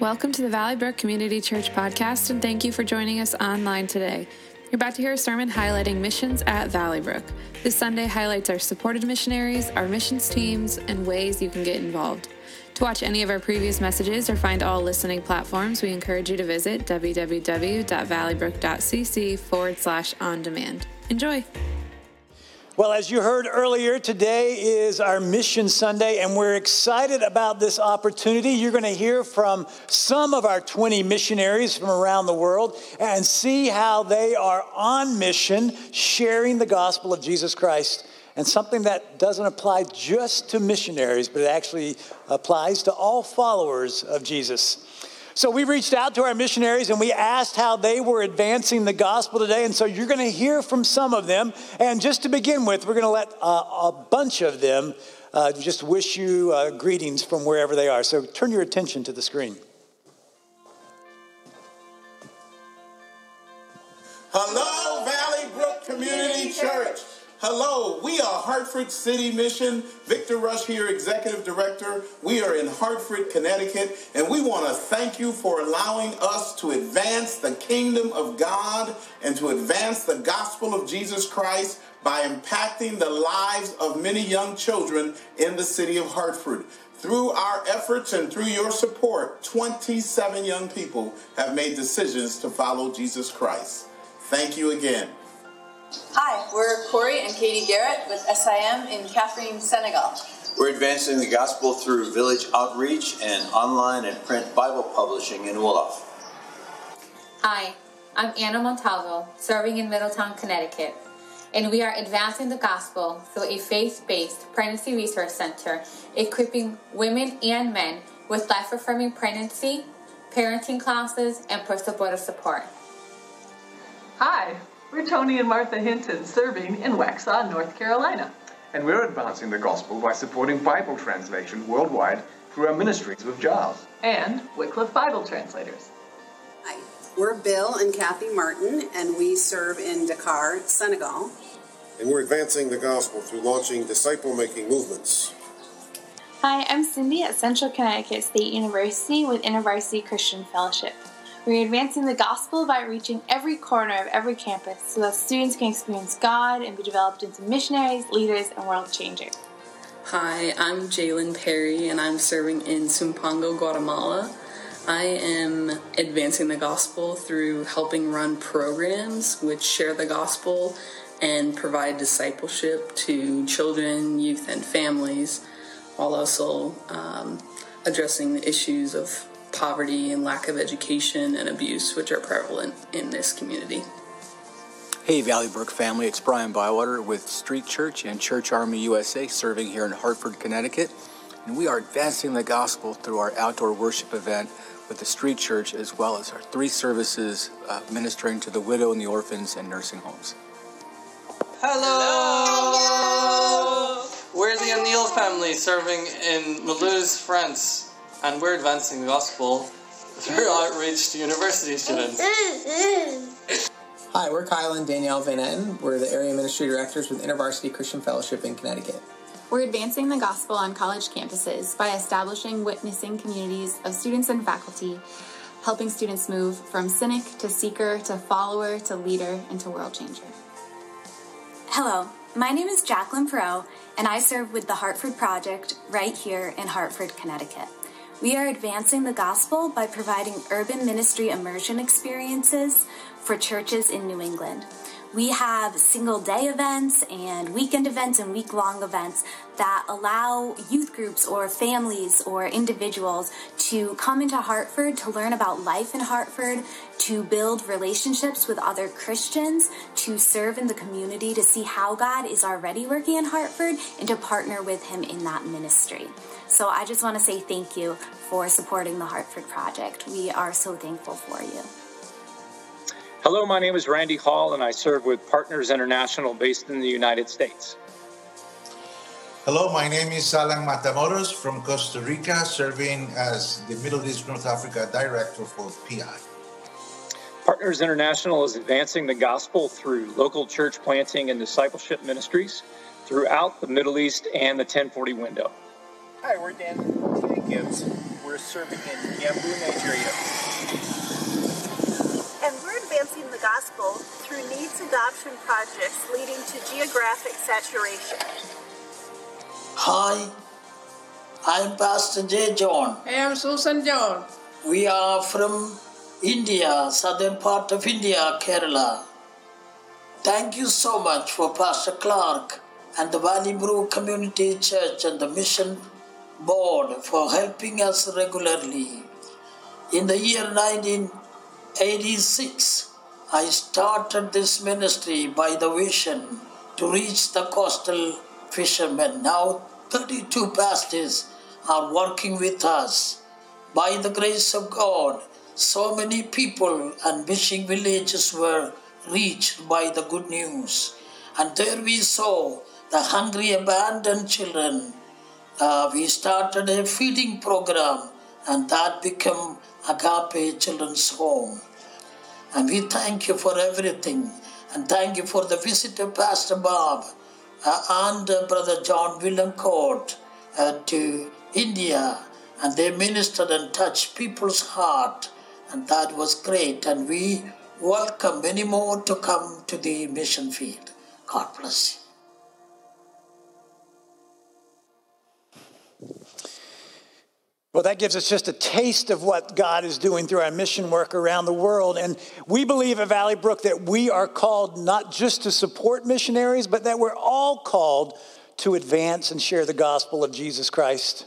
Welcome to the Valley Brook Community Church podcast, and thank you for joining us online today. You're about to hear a sermon highlighting missions at Valley Brook. This Sunday highlights our supported missionaries, our missions teams, and ways you can get involved. To watch any of our previous messages or find all listening platforms, we encourage you to visit www.valleybrook.cc forward slash on demand. Enjoy! Well, as you heard earlier, today is our Mission Sunday, and we're excited about this opportunity. You're going to hear from some of our 20 missionaries from around the world and see how they are on mission sharing the gospel of Jesus Christ. And something that doesn't apply just to missionaries, but it actually applies to all followers of Jesus. So we reached out to our missionaries and we asked how they were advancing the gospel today. And so you're going to hear from some of them. And just to begin with, we're going to let uh, a bunch of them uh, just wish you uh, greetings from wherever they are. So turn your attention to the screen. Hello, Valley Brook Community Church. Hello, we are Hartford City Mission. Victor Rush here, Executive Director. We are in Hartford, Connecticut, and we want to thank you for allowing us to advance the kingdom of God and to advance the gospel of Jesus Christ by impacting the lives of many young children in the city of Hartford. Through our efforts and through your support, 27 young people have made decisions to follow Jesus Christ. Thank you again. Hi, we're Corey and Katie Garrett with SIM in Kaffrine, Senegal. We're advancing the gospel through village outreach and online and print Bible publishing in Wolof. Hi, I'm Anna Montalvo, serving in Middletown, Connecticut, and we are advancing the gospel through a faith based pregnancy resource center equipping women and men with life affirming pregnancy, parenting classes, and post-abortive support. Hi, we're Tony and Martha Hinton, serving in Waxhaw, North Carolina. And we're advancing the gospel by supporting Bible translation worldwide through our ministries with JAARS. And Wycliffe Bible Translators. Hi, we're Bill and Kathy Martin, and we serve in Dakar, Senegal. And we're advancing the gospel through launching disciple making movements. Hi, I'm Cindy at Central Connecticut State University with InterVarsity Christian Fellowship. We're advancing the gospel by reaching every corner of every campus so that students can experience God and be developed into missionaries, leaders, and world changers. Hi, I'm Jalen Perry, and I'm serving in Sumpango, Guatemala. I am advancing the gospel through helping run programs which share the gospel and provide discipleship to children, youth, and families, while also um, addressing the issues of poverty and lack of education and abuse, which are prevalent in this community. Hey, Valley Brook family, it's Brian Bywater with Street Church and Church Army USA, serving here in Hartford, Connecticut. And we are advancing the gospel through our outdoor worship event with the Street Church, as well as our three services uh, ministering to the widow and the orphans and nursing homes. Hello! Hello! We're the O'Neill family serving in Mulhouse, France and we're advancing the gospel through outreach to university students. Hi, we're Kyle and Danielle Van Etten. We're the area ministry directors with InterVarsity Christian Fellowship in Connecticut. We're advancing the gospel on college campuses by establishing witnessing communities of students and faculty, helping students move from cynic to seeker to follower to leader and to world changer. Hello, my name is Jacqueline Perot, and I serve with the Hartford Project right here in Hartford, Connecticut. We are advancing the gospel by providing urban ministry immersion experiences for churches in New England. We have single day events and weekend events and week long events that allow youth groups or families or individuals to come into Hartford to learn about life in Hartford, to build relationships with other Christians, to serve in the community, to see how God is already working in Hartford, and to partner with Him in that ministry. So I just want to say thank you for supporting the Hartford Project. We are so thankful for you. Hello, my name is Randy Hall, and I serve with Partners International based in the United States. Hello, my name is Alan Matamoros from Costa Rica, serving as the Middle East North Africa Director for PI. Partners International is advancing the gospel through local church planting and discipleship ministries throughout the Middle East and the 1040 window. Hi, we're Dan and Gibbs. We're serving in Yambu, Nigeria. And we're advancing the gospel through needs adoption projects leading to geographic saturation. Hi, I'm Pastor J. John. I am Susan John. We are from India, southern part of India, Kerala. Thank you so much for Pastor Clark and the Valley Brook Community Church and the Mission Board for helping us regularly. In the year 1986, I started this ministry by the vision to reach the coastal fishermen. Now, 32 pastors are working with us. By the grace of God, so many people and fishing villages were reached by the good news. And there we saw the hungry, abandoned children. Uh, we started a feeding program, and that became Agape Children's Home. And we thank you for everything. And thank you for the visit of Pastor Bob uh, and uh, Brother John William Court uh, to India. And they ministered and touched people's heart. And that was great. And we welcome many more to come to the mission field. God bless you. Well, that gives us just a taste of what God is doing through our mission work around the world. And we believe at Valley Brook that we are called not just to support missionaries, but that we're all called to advance and share the gospel of Jesus Christ.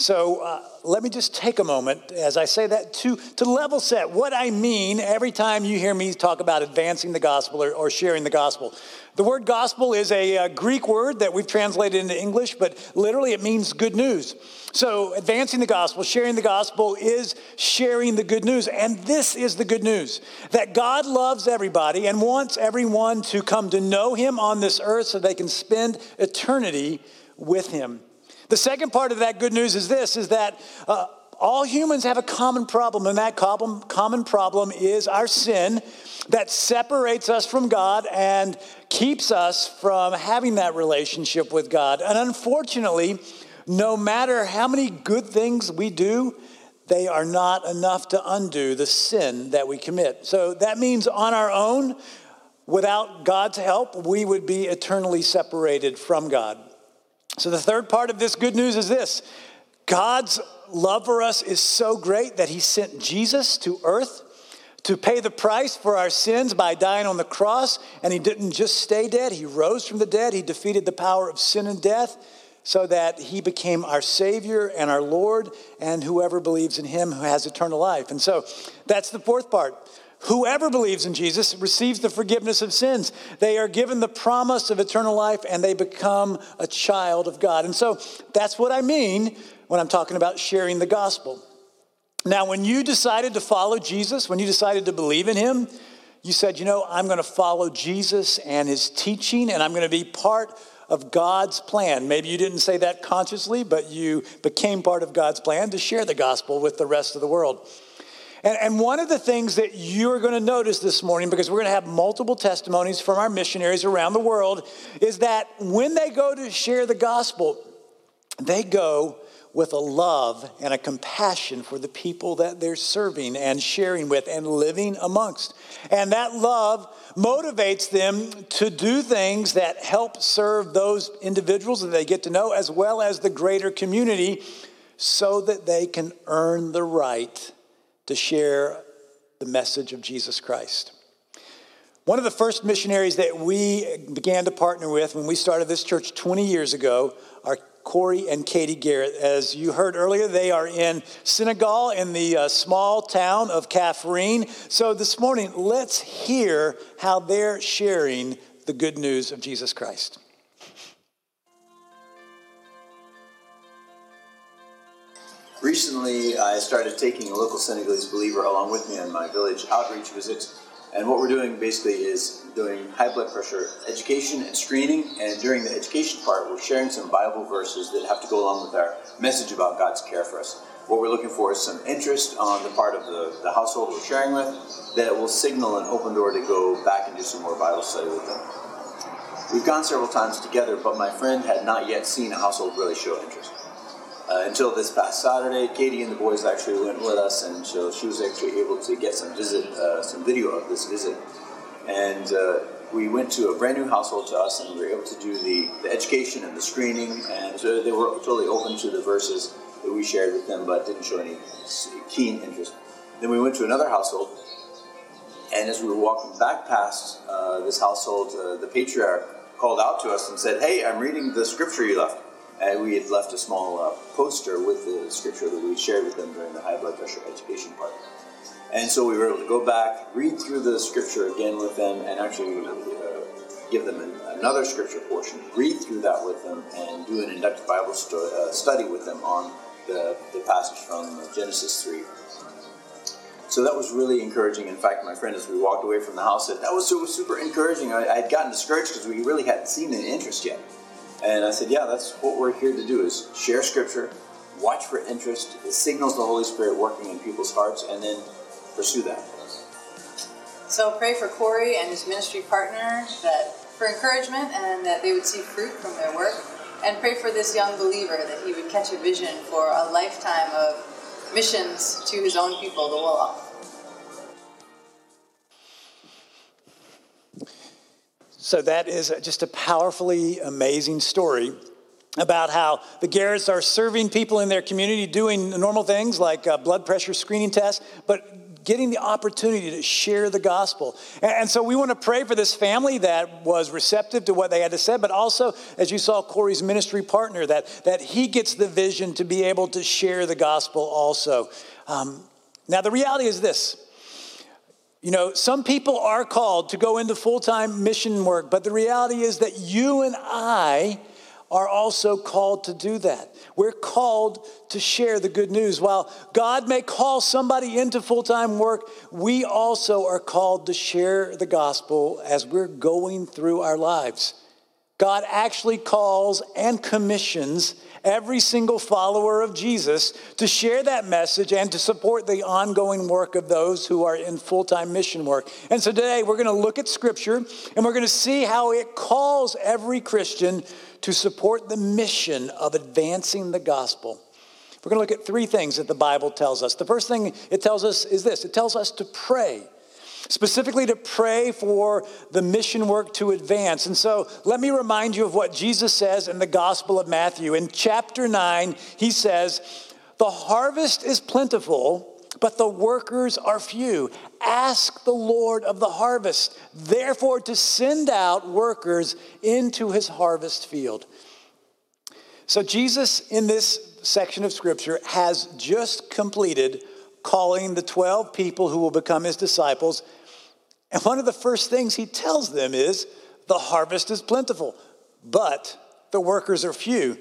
So uh, let me just take a moment as I say that to, to level set what I mean every time you hear me talk about advancing the gospel or, or sharing the gospel. The word gospel is a, a Greek word that we've translated into English, but literally it means good news. So, advancing the gospel, sharing the gospel is sharing the good news. And this is the good news that God loves everybody and wants everyone to come to know Him on this earth so they can spend eternity with Him. The second part of that good news is this is that uh, all humans have a common problem, and that common, common problem is our sin that separates us from God and keeps us from having that relationship with God. And unfortunately, no matter how many good things we do, they are not enough to undo the sin that we commit. So that means on our own, without God's help, we would be eternally separated from God. So, the third part of this good news is this God's love for us is so great that He sent Jesus to earth to pay the price for our sins by dying on the cross. And He didn't just stay dead, He rose from the dead. He defeated the power of sin and death so that He became our Savior and our Lord, and whoever believes in Him who has eternal life. And so that's the fourth part. Whoever believes in Jesus receives the forgiveness of sins. They are given the promise of eternal life and they become a child of God. And so that's what I mean when I'm talking about sharing the gospel. Now, when you decided to follow Jesus, when you decided to believe in him, you said, you know, I'm going to follow Jesus and his teaching and I'm going to be part of God's plan. Maybe you didn't say that consciously, but you became part of God's plan to share the gospel with the rest of the world. And, and one of the things that you're going to notice this morning, because we're going to have multiple testimonies from our missionaries around the world, is that when they go to share the gospel, they go with a love and a compassion for the people that they're serving and sharing with and living amongst. And that love motivates them to do things that help serve those individuals that they get to know, as well as the greater community, so that they can earn the right to share the message of Jesus Christ. One of the first missionaries that we began to partner with when we started this church 20 years ago are Corey and Katie Garrett. As you heard earlier, they are in Senegal in the uh, small town of Kaffrine. So this morning, let's hear how they're sharing the good news of Jesus Christ. Recently, I started taking a local Senegalese believer along with me on my village outreach visits. And what we're doing basically is doing high blood pressure education and screening. And during the education part, we're sharing some Bible verses that have to go along with our message about God's care for us. What we're looking for is some interest on the part of the, the household we're sharing with that will signal an open door to go back and do some more Bible study with them. We've gone several times together, but my friend had not yet seen a household really show interest. Uh, until this past Saturday. Katie and the boys actually went with us, and so she was actually able to get some visit, uh, some video of this visit. And uh, we went to a brand new household to us, and we were able to do the, the education and the screening, and so they were totally open to the verses that we shared with them, but didn't show any keen interest. Then we went to another household, and as we were walking back past uh, this household, uh, the patriarch called out to us and said, "Hey, I'm reading the scripture you left." And we had left a small uh, poster with the scripture that we shared with them during the high blood pressure education part. And so we were able to go back, read through the scripture again with them, and actually uh, give them an, another scripture portion, read through that with them, and do an inductive Bible stu- uh, study with them on the, the passage from Genesis 3. So that was really encouraging. In fact, my friend, as we walked away from the house, said, That was so super encouraging. I, had gotten discouraged because we really hadn't seen any interest yet. And I said, Yeah, that's what we're here to do is share scripture, watch for interest. It signals the Holy Spirit working in people's hearts, and then pursue that. So pray for Corey and his ministry partner that for encouragement and that they would see fruit from their work. And pray for this young believer that he would catch a vision for a lifetime of missions to his own people, the Wolof. So that is just a powerfully amazing story about how the Garretts are serving people in their community, doing normal things like uh, blood pressure screening tests, but getting the opportunity to share the gospel. And, and so we want to pray for this family that was receptive to what they had to say, but also, as you saw Corey's ministry partner, that, that he gets the vision to be able to share the gospel also. Um, now, the reality is this. You know, some people are called to go into full time mission work, but the reality is that you and I are also called to do that. We're called to share the good news. While God may call somebody into full time work, we also are called to share the gospel as we're going through our lives. God actually calls and commissions every single follower of Jesus to share that message and to support the ongoing work of those who are in full time mission work. And so today we're going to look at Scripture and we're going to see how it calls every Christian to support the mission of advancing the gospel. We're going to look at three things that the Bible tells us. The first thing it tells us is this it tells us to pray, specifically to pray for the mission work to advance. And so let me remind you of what Jesus says in the Gospel of Matthew. In chapter 9, he says, The harvest is plentiful but the workers are few. Ask the Lord of the harvest, therefore, to send out workers into his harvest field. So, Jesus, in this section of scripture, has just completed calling the 12 people who will become his disciples. And one of the first things he tells them is the harvest is plentiful, but the workers are few.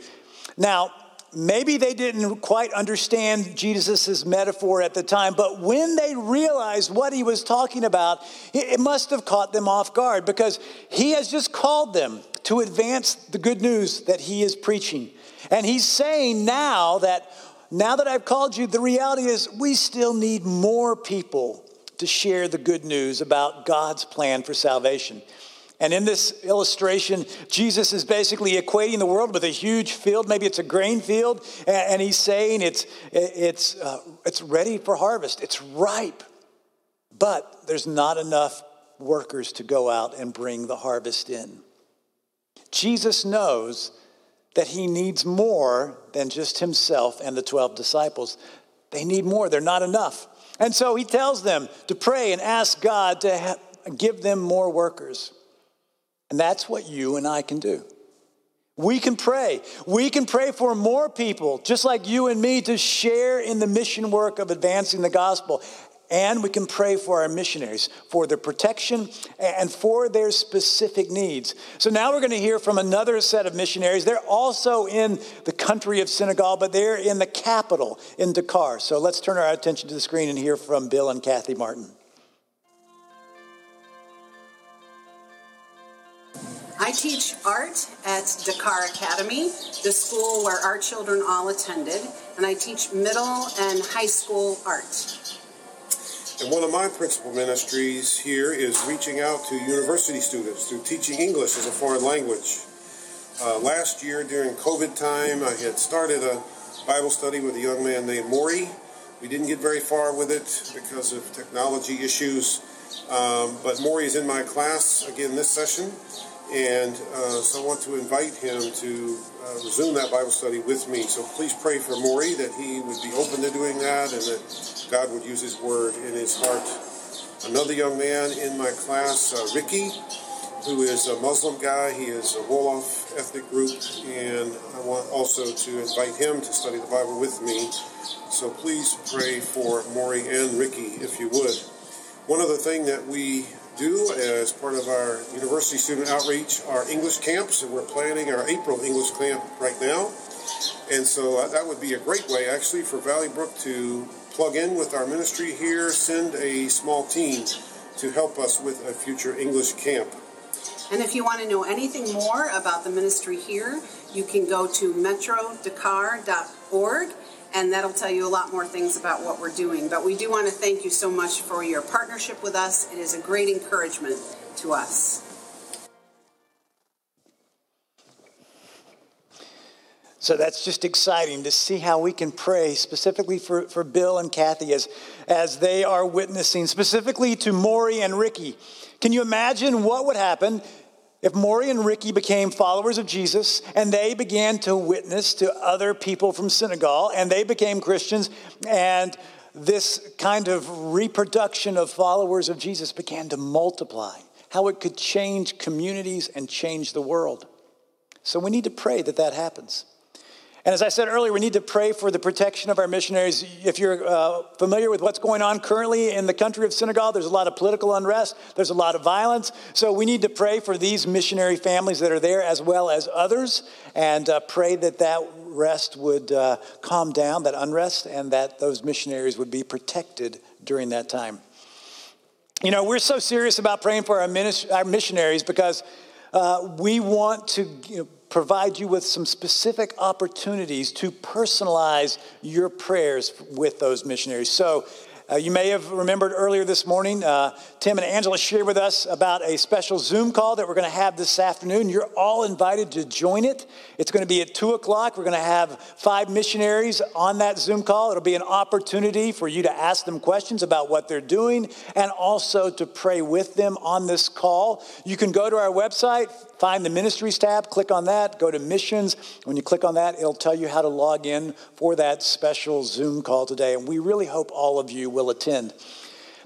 Now, maybe they didn't quite understand Jesus' metaphor at the time, but when they realized what he was talking about, it must have caught them off guard because he has just called them to advance the good news that he is preaching. And he's saying now that now that I've called you, the reality is we still need more people to share the good news about God's plan for salvation. And in this illustration, Jesus is basically equating the world with a huge field. Maybe it's a grain field, and he's saying it's, it's, uh, it's ready for harvest, it's ripe. But there's not enough workers to go out and bring the harvest in. Jesus knows that he needs more than just himself and the 12 disciples. They need more, they're not enough. And so he tells them to pray and ask God to ha- give them more workers. And that's what you and I can do. We can pray. We can pray for more people, just like you and me, to share in the mission work of advancing the gospel. And we can pray for our missionaries, for their protection and for their specific needs. So now we're going to hear from another set of missionaries. They're also in the country of Senegal, but they're in the capital, in Dakar. So let's turn our attention to the screen and hear from Bill and Kathy Martin. I teach art at Dakar Academy, the school where our children all attended, and I teach middle and high school art. And one of my principal ministries here is reaching out to university students through teaching English as a foreign language. Uh, last year during COVID time, I had started a Bible study with a young man named Maury. We didn't get very far with it because of technology issues, um, but Maury is in my class again this session, and uh, so I want to invite him to uh, resume that Bible study with me. So please pray for Maury that he would be open to doing that and that God would use his word in his heart. Another young man in my class, uh, Ricky, who is a Muslim guy. He is a Wolof ethnic group, and I want also to invite him to study the Bible with me. So please pray for Maury and Ricky, if you would. One other thing that we do as part of our university student outreach are English camps, and we're planning our April English camp right now. And so uh, that would be a great way, actually, for Valley Brook to plug in with our ministry here, send a small team to help us with a future English camp. And if you want to know anything more about the ministry here, you can go to metrodakar.org and that'll tell you a lot more things about what we're doing. But we do want to thank you so much for your partnership with us. It is a great encouragement to us. So that's just exciting to see how we can pray specifically for, for Bill and Kathy as, as they are witnessing, specifically to Maury and Ricky. Can you imagine what would happen if Maury and Ricky became followers of Jesus and they began to witness to other people from Senegal and they became Christians and this kind of reproduction of followers of Jesus began to multiply, how it could change communities and change the world. So we need to pray that that happens. And as I said earlier, we need to pray for the protection of our missionaries. If you're uh, familiar with what's going on currently in the country of Senegal, there's a lot of political unrest, there's a lot of violence. So we need to pray for these missionary families that are there as well as others and uh, pray that that rest would uh, calm down, that unrest, and that those missionaries would be protected during that time. You know, we're so serious about praying for our, minis- our missionaries because uh, we want to. You know, provide you with some specific opportunities to personalize your prayers with those missionaries. So, uh, you may have remembered earlier this morning, uh, Tim and Angela shared with us about a special Zoom call that we're going to have this afternoon. You're all invited to join it. It's going to be at 2 o'clock. We're going to have five missionaries on that Zoom call. It'll be an opportunity for you to ask them questions about what they're doing and also to pray with them on this call. You can go to our website, find the ministries tab, click on that, go to missions. When you click on that, it'll tell you how to log in for that special Zoom call today. And we really hope all of you will attend.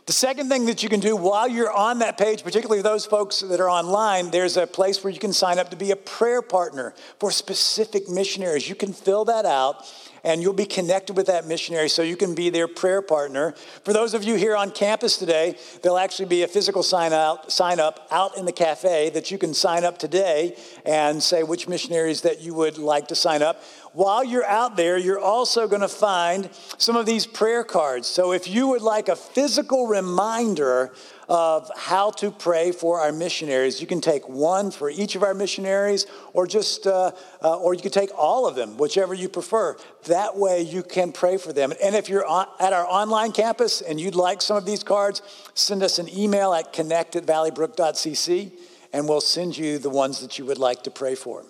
The second thing that you can do while you're on that page, particularly those folks that are online, there's a place where you can sign up to be a prayer partner for specific missionaries. You can fill that out and you'll be connected with that missionary so you can be their prayer partner. For those of you here on campus today, there'll actually be a physical sign out sign up out in the cafe that you can sign up today and say which missionaries that you would like to sign up. While you're out there, you're also going to find some of these prayer cards. So if you would like a physical reminder of how to pray for our missionaries. You can take one for each of our missionaries, or just, uh, uh, or you can take all of them, whichever you prefer. That way, you can pray for them. And if you're on, at our online campus and you'd like some of these cards, send us an email at connect at valleybrook.cc, and we'll send you the ones that you would like to pray for.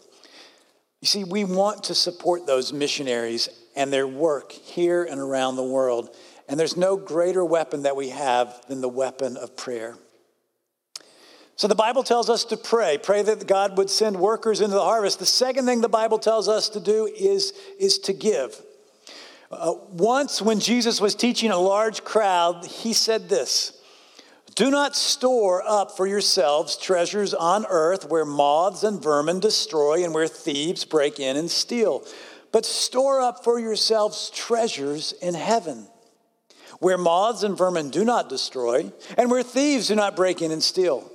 You see, we want to support those missionaries and their work here and around the world. And there's no greater weapon that we have than the weapon of prayer. So the Bible tells us to pray, pray that God would send workers into the harvest. The second thing the Bible tells us to do is, is to give. Uh, once, when Jesus was teaching a large crowd, he said this Do not store up for yourselves treasures on earth where moths and vermin destroy and where thieves break in and steal, but store up for yourselves treasures in heaven where moths and vermin do not destroy, and where thieves do not break in and steal.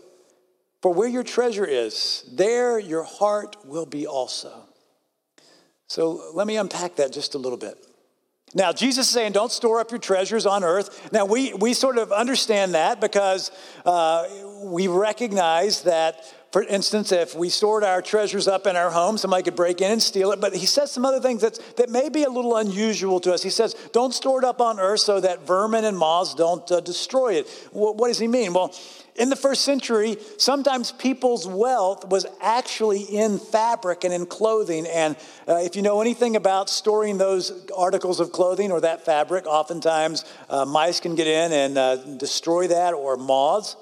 For where your treasure is, there your heart will be also. So let me unpack that just a little bit. Now, Jesus is saying, don't store up your treasures on earth. Now, we, we sort of understand that because uh, we recognize that for instance, if we stored our treasures up in our home, somebody could break in and steal it. But he says some other things that's, that may be a little unusual to us. He says, don't store it up on earth so that vermin and moths don't uh, destroy it. what does he mean? Well, in the first century, sometimes people's wealth was actually in fabric and in clothing. And uh, if you know anything about storing those articles of clothing or that fabric, oftentimes uh, mice can get in and uh, destroy that or moths.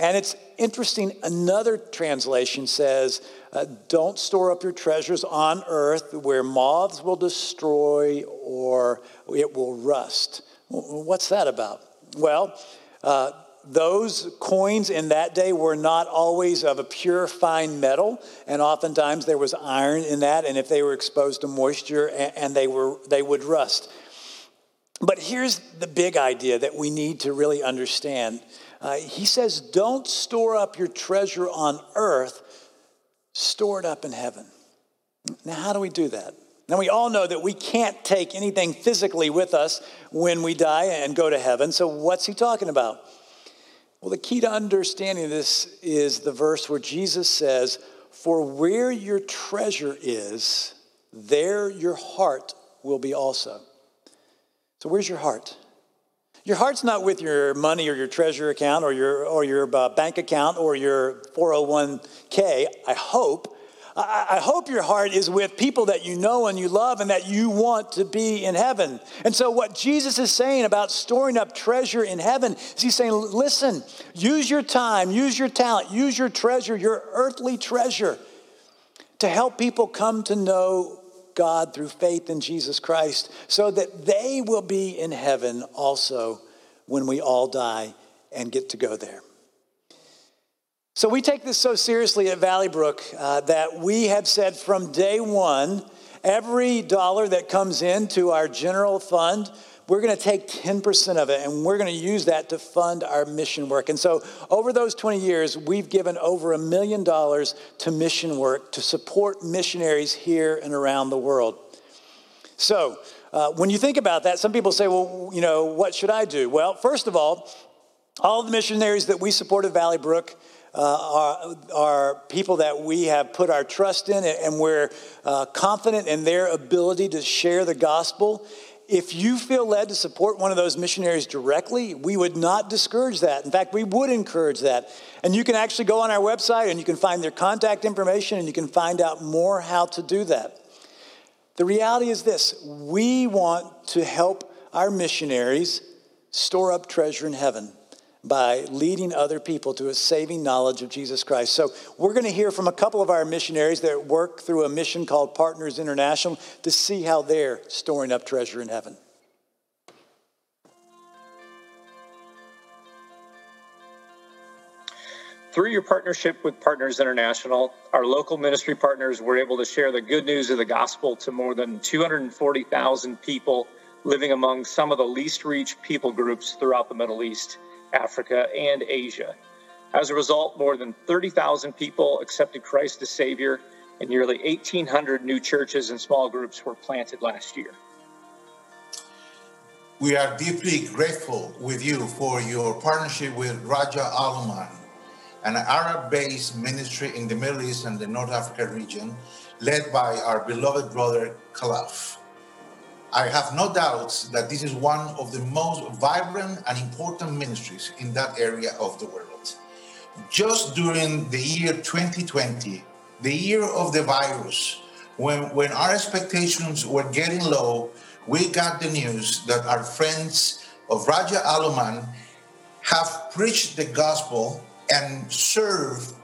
And it's interesting, another translation says, uh, Don't store up your treasures on earth where moths will destroy or it will rust. What's that about? Well, uh, those coins in that day were not always of a pure fine metal and oftentimes there was iron in that and if they were exposed to moisture and they were they would rust but here's the big idea that we need to really understand uh, he says don't store up your treasure on earth store it up in heaven now how do we do that now, we all know that we can't take anything physically with us when we die and go to heaven. So, what's he talking about? Well, the key to understanding this is the verse where Jesus says, For where your treasure is, there your heart will be also. So, where's your heart? Your heart's not with your money or your treasure account or your, or your uh, bank account or your 401k, I hope. I, hope your heart is with people that you know and you love and that you want to be in heaven. And so, what Jesus is saying about storing up treasure in heaven is he's saying, listen, use your time, use your talent, use your treasure, your earthly treasure, to help people come to know God through faith in Jesus Christ so that they will be in heaven also when we all die and get to go there. So we take this so seriously at Valley Brook uh, that we have said from day one, every dollar that comes into our general fund, we're going to take 10% of it and we're going to use that to fund our mission work. And so, over those 20 years, we've given over a million dollars to mission work to support missionaries here and around the world. So, uh, when you think about that, some people say, well, you know, what should I do? Well, first of all, all the missionaries that we support at Valley Brook, uh, are, are, people that we have put our trust in, and we're uh, confident in their ability to share the gospel. If you feel led to support one of those missionaries directly, we would not discourage that. In fact, we would encourage that. And you can actually go on our website and you can find their contact information and you can find out more how to do that. The reality is this we want to help our missionaries store up treasure in heaven by leading other people to a saving knowledge of Jesus Christ. So, we're going to hear from a couple of our missionaries that work through a mission called Partners International to see how they're storing up treasure in heaven. Through your partnership with Partners International, our local ministry partners were able to share the good news of the gospel to more than 240,000 people living among some of the least reached people groups throughout the Middle East. Africa, and Asia. As a result, more than 30,000 people accepted Christ as Savior, and nearly 1,800 new churches and small groups were planted last year. We are deeply grateful with you for your partnership with Raja Aluman, an Arab based ministry in the Middle East and the North Africa region, led by our beloved brother Khalaf. I have no doubts that this is one of the most vibrant and important ministries in that area of the world. Just during the year 2020, the year of the virus, when, when our expectations were getting low, we got the news that our friends of Raja Aluman have preached the gospel and served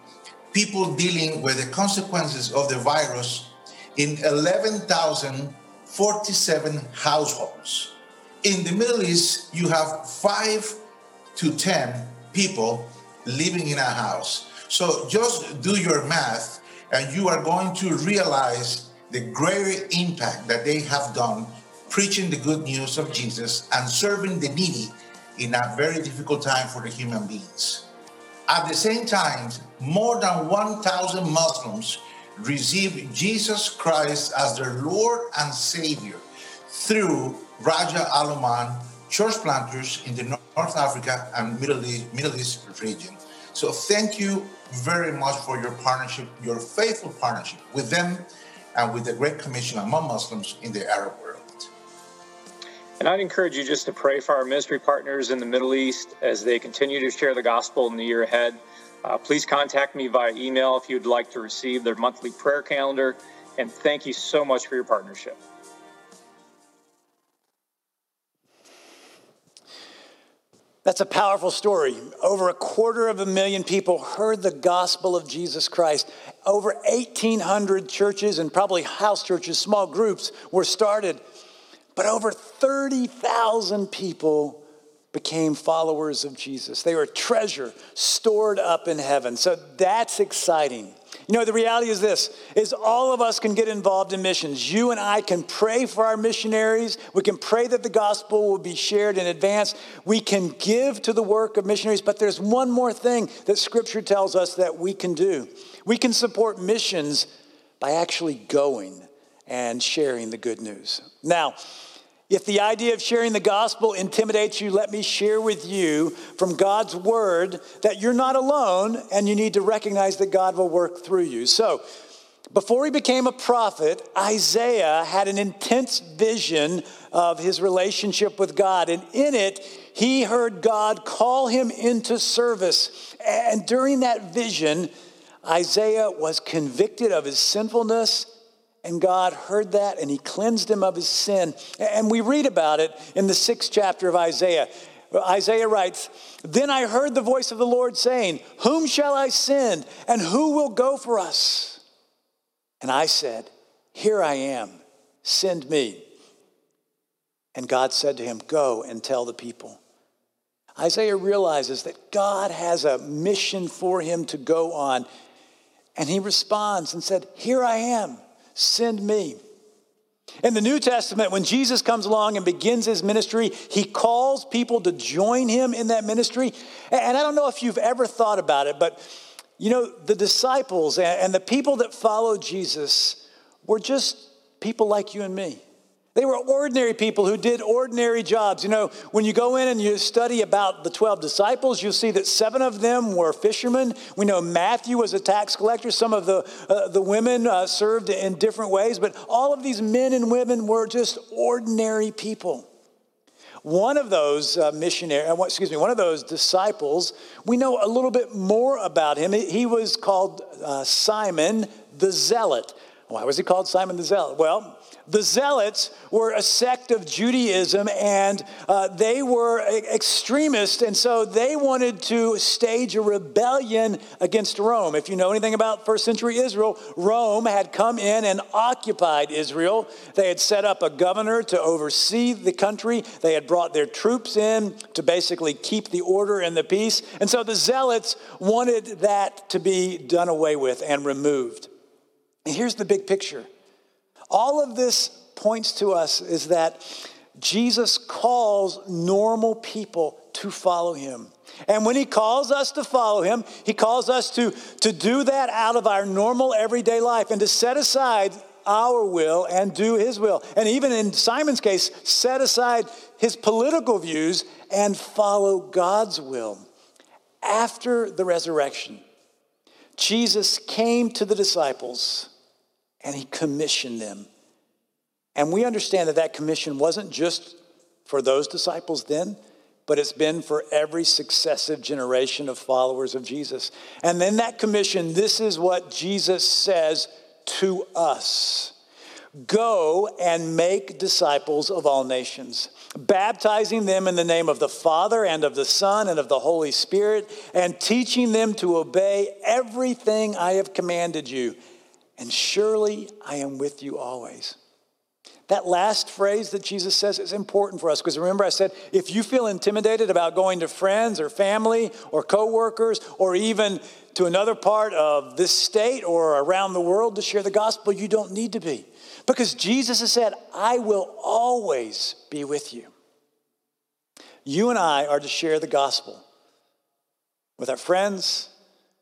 people dealing with the consequences of the virus in 11,000 47 households. In the Middle East, you have five to 10 people living in a house. So just do your math, and you are going to realize the greater impact that they have done preaching the good news of Jesus and serving the needy in a very difficult time for the human beings. At the same time, more than 1,000 Muslims receive Jesus Christ as their Lord and Savior through Raja Aluman church planters in the North Africa and Middle East, Middle East region. So thank you very much for your partnership, your faithful partnership with them and with the Great Commission among Muslims in the Arab world. And I'd encourage you just to pray for our ministry partners in the Middle East as they continue to share the gospel in the year ahead. Uh, please contact me via email if you'd like to receive their monthly prayer calendar. And thank you so much for your partnership. That's a powerful story. Over a quarter of a million people heard the gospel of Jesus Christ. Over 1,800 churches and probably house churches, small groups, were started. But over 30,000 people became followers of Jesus. They were treasure stored up in heaven. So that's exciting. You know, the reality is this is all of us can get involved in missions. You and I can pray for our missionaries. We can pray that the gospel will be shared in advance. We can give to the work of missionaries, but there's one more thing that scripture tells us that we can do. We can support missions by actually going and sharing the good news. Now, if the idea of sharing the gospel intimidates you, let me share with you from God's word that you're not alone and you need to recognize that God will work through you. So, before he became a prophet, Isaiah had an intense vision of his relationship with God. And in it, he heard God call him into service. And during that vision, Isaiah was convicted of his sinfulness and God heard that and he cleansed him of his sin. And we read about it in the sixth chapter of Isaiah. Isaiah writes, Then I heard the voice of the Lord saying, Whom shall I send and who will go for us? And I said, Here I am, send me. And God said to him, Go and tell the people. Isaiah realizes that God has a mission for him to go on. And he responds and said, Here I am Send me. In the New Testament, when Jesus comes along and begins his ministry, he calls people to join him in that ministry. And I don't know if you've ever thought about it, but you know, the disciples and the people that followed Jesus were just people like you and me. They were ordinary people who did ordinary jobs. You know, when you go in and you study about the 12 disciples, you'll see that seven of them were fishermen. We know Matthew was a tax collector. Some of the, uh, the women uh, served in different ways, but all of these men and women were just ordinary people. One of those uh, missionary, uh, excuse me, one of those disciples, we know a little bit more about him. He was called uh, Simon the Zealot. Why was he called Simon the Zealot? Well, the Zealots were a sect of Judaism and uh, they were extremists, and so they wanted to stage a rebellion against Rome. If you know anything about first century Israel, Rome had come in and occupied Israel. They had set up a governor to oversee the country, they had brought their troops in to basically keep the order and the peace. And so the Zealots wanted that to be done away with and removed. And here's the big picture all of this points to us is that Jesus calls normal people to follow him. And when he calls us to follow him, he calls us to, to do that out of our normal everyday life and to set aside our will and do his will. And even in Simon's case, set aside his political views and follow God's will. After the resurrection, Jesus came to the disciples and he commissioned them. And we understand that that commission wasn't just for those disciples then, but it's been for every successive generation of followers of Jesus. And then that commission, this is what Jesus says to us Go and make disciples of all nations, baptizing them in the name of the Father and of the Son and of the Holy Spirit, and teaching them to obey everything I have commanded you and surely I am with you always. That last phrase that Jesus says is important for us because remember I said if you feel intimidated about going to friends or family or coworkers or even to another part of this state or around the world to share the gospel, you don't need to be. Because Jesus has said, I will always be with you. You and I are to share the gospel with our friends,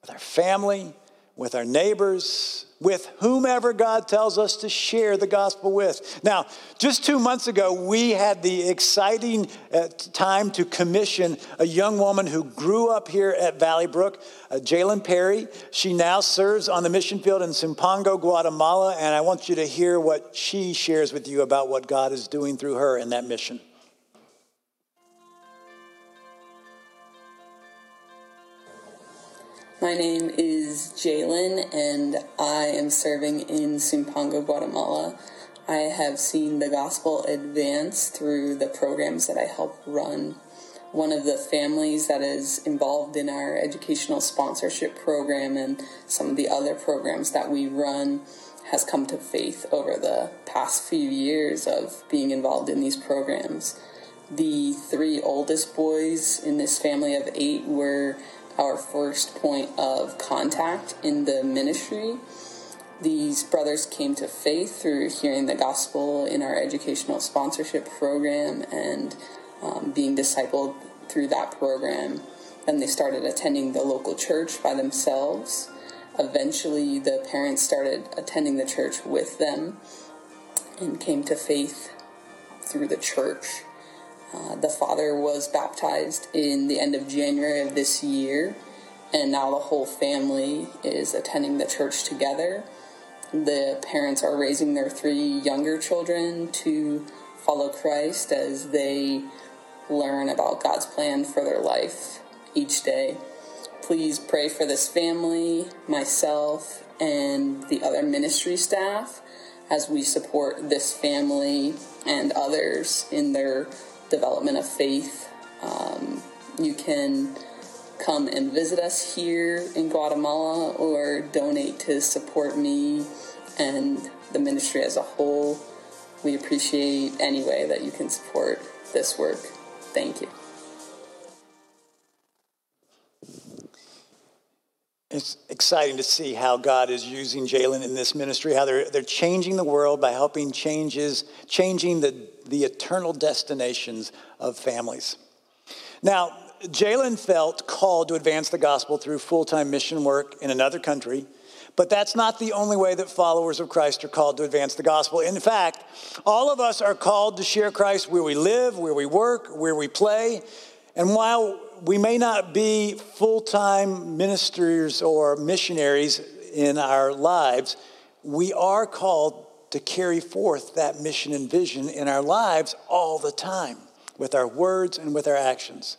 with our family, with our neighbors, with whomever God tells us to share the gospel with. Now, just two months ago, we had the exciting uh, time to commission a young woman who grew up here at Valley Brook, uh, Jalen Perry. She now serves on the mission field in Sumpango, Guatemala, and I want you to hear what she shares with you about what God is doing through her in that mission. My name is Jalen, and I am serving in Sumpango, Guatemala. I have seen the gospel advance through the programs that I help run. One of the families that is involved in our educational sponsorship program and some of the other programs that we run has come to faith over the past few years of being involved in these programs. The three oldest boys in this family of eight were our first point of contact in the ministry. These brothers came to faith through hearing the gospel in our educational sponsorship program and um, being discipled through that program. Then they started attending the local church by themselves. Eventually, the parents started attending the church with them and came to faith through the church. Uh, the father was baptized in the end of January of this year, and now the whole family is attending the church together. The parents are raising their three younger children to follow Christ as they learn about God's plan for their life each day. Please pray for this family, myself, and the other ministry staff as we support this family and others in their development of faith. Um, you can come and visit us here in Guatemala or donate to support me and the ministry as a whole. We appreciate any way that you can support this work. Thank you. It's exciting to see how God is using Jalen in this ministry, how they're, they're changing the world by helping changes, changing the, the eternal destinations of families. Now, Jalen felt called to advance the gospel through full time mission work in another country, but that's not the only way that followers of Christ are called to advance the gospel. In fact, all of us are called to share Christ where we live, where we work, where we play. And while we may not be full time ministers or missionaries in our lives, we are called to carry forth that mission and vision in our lives all the time with our words and with our actions.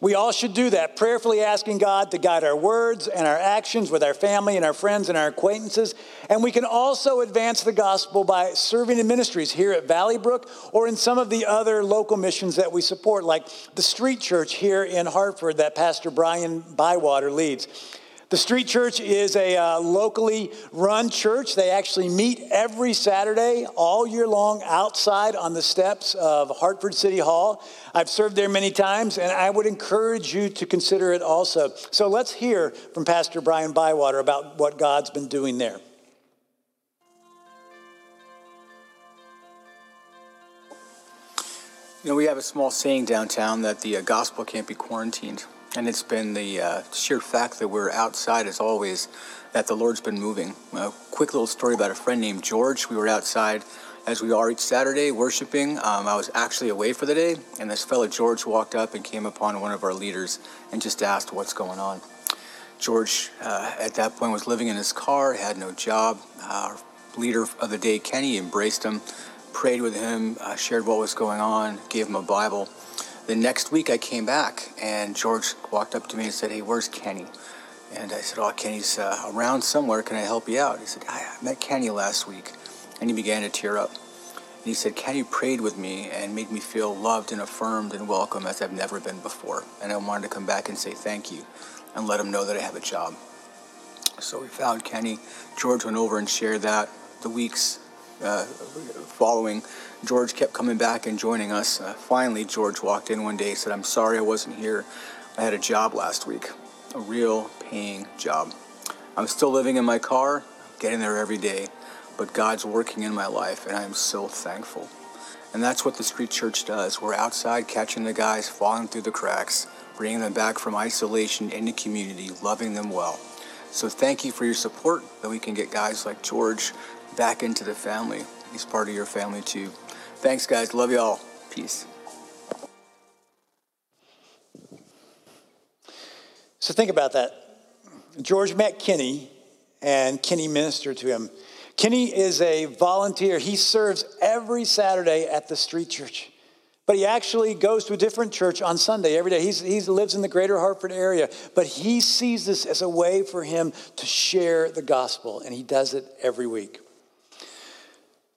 We all should do that, prayerfully asking God to guide our words and our actions with our family and our friends and our acquaintances. And we can also advance the gospel by serving in ministries here at Valley Brook or in some of the other local missions that we support, like the Street Church here in Hartford that Pastor Brian Bywater leads. The Street Church is a uh, locally run church. They actually meet every Saturday all year long outside on the steps of Hartford City Hall. I've served there many times, and I would encourage you to consider it also. So let's hear from Pastor Brian Bywater about what God's been doing there. You know, we have a small saying downtown that the uh, gospel can't be quarantined. And it's been the uh, sheer fact that we're outside, as always, that the Lord's been moving. A quick little story about a friend named George. We were outside, as we are each Saturday, worshiping. Um, I was actually away for the day, and this fellow George walked up and came upon one of our leaders and just asked what's going on. George, uh, at that point, was living in his car, had no job. Our leader of the day, Kenny, embraced him, prayed with him, uh, shared what was going on, gave him a Bible. The next week I came back and George walked up to me and said, Hey, where's Kenny? And I said, Oh, Kenny's uh, around somewhere. Can I help you out? He said, I met Kenny last week. And he began to tear up. And he said, Kenny prayed with me and made me feel loved and affirmed and welcome as I've never been before. And I wanted to come back and say thank you and let him know that I have a job. So we found Kenny. George went over and shared that. The weeks uh, following, George kept coming back and joining us. Uh, finally, George walked in one day and said, I'm sorry I wasn't here. I had a job last week, a real paying job. I'm still living in my car, getting there every day, but God's working in my life, and I'm so thankful. And that's what the street church does. We're outside catching the guys falling through the cracks, bringing them back from isolation into community, loving them well. So thank you for your support that we can get guys like George back into the family. He's part of your family too. Thanks, guys. Love y'all. Peace. So think about that. George met Kenny, and Kenny ministered to him. Kenny is a volunteer. He serves every Saturday at the street church, but he actually goes to a different church on Sunday every day. He lives in the greater Hartford area, but he sees this as a way for him to share the gospel, and he does it every week.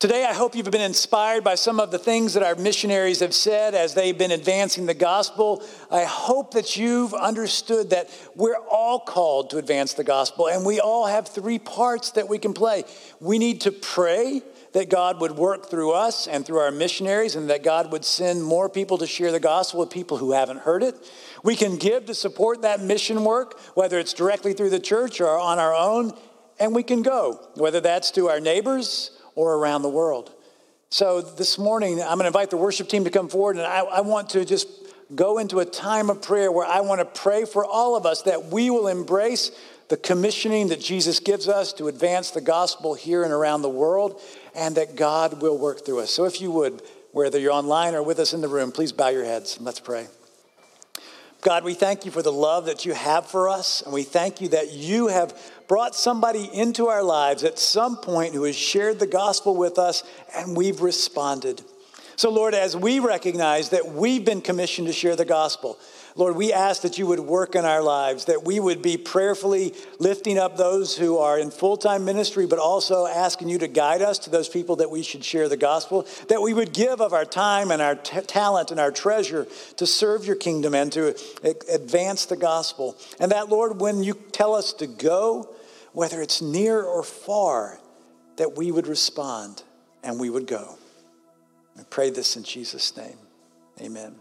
Today, I hope you've been inspired by some of the things that our missionaries have said as they've been advancing the gospel. I hope that you've understood that we're all called to advance the gospel, and we all have three parts that we can play. We need to pray that God would work through us and through our missionaries, and that God would send more people to share the gospel with people who haven't heard it. We can give to support that mission work, whether it's directly through the church or on our own, and we can go, whether that's to our neighbors or around the world. So this morning, I'm going to invite the worship team to come forward, and I, I, want to just go into a time of prayer where I want to pray for all of us that we will embrace the commissioning that Jesus gives us to advance the gospel here and around the world, and that God will work through us. So if you would, whether you're online or with us in the room, please bow your heads and let's pray. God, we thank you for the love that you have for us, and we thank you that you have brought somebody into our lives at some point who has shared the gospel with us, and we've responded. So, Lord, as we recognize that we've been commissioned to share the gospel, Lord, we ask that you would work in our lives, that we would be prayerfully lifting up those who are in full time ministry, but also asking you to guide us to those people that we should share the gospel, that we would give of our time and our t- talent and our treasure to serve your kingdom and to advance the gospel. And that, Lord, when you tell us to go, whether it's near or far, that we would respond and we would go. I pray this in Jesus' name. Amen.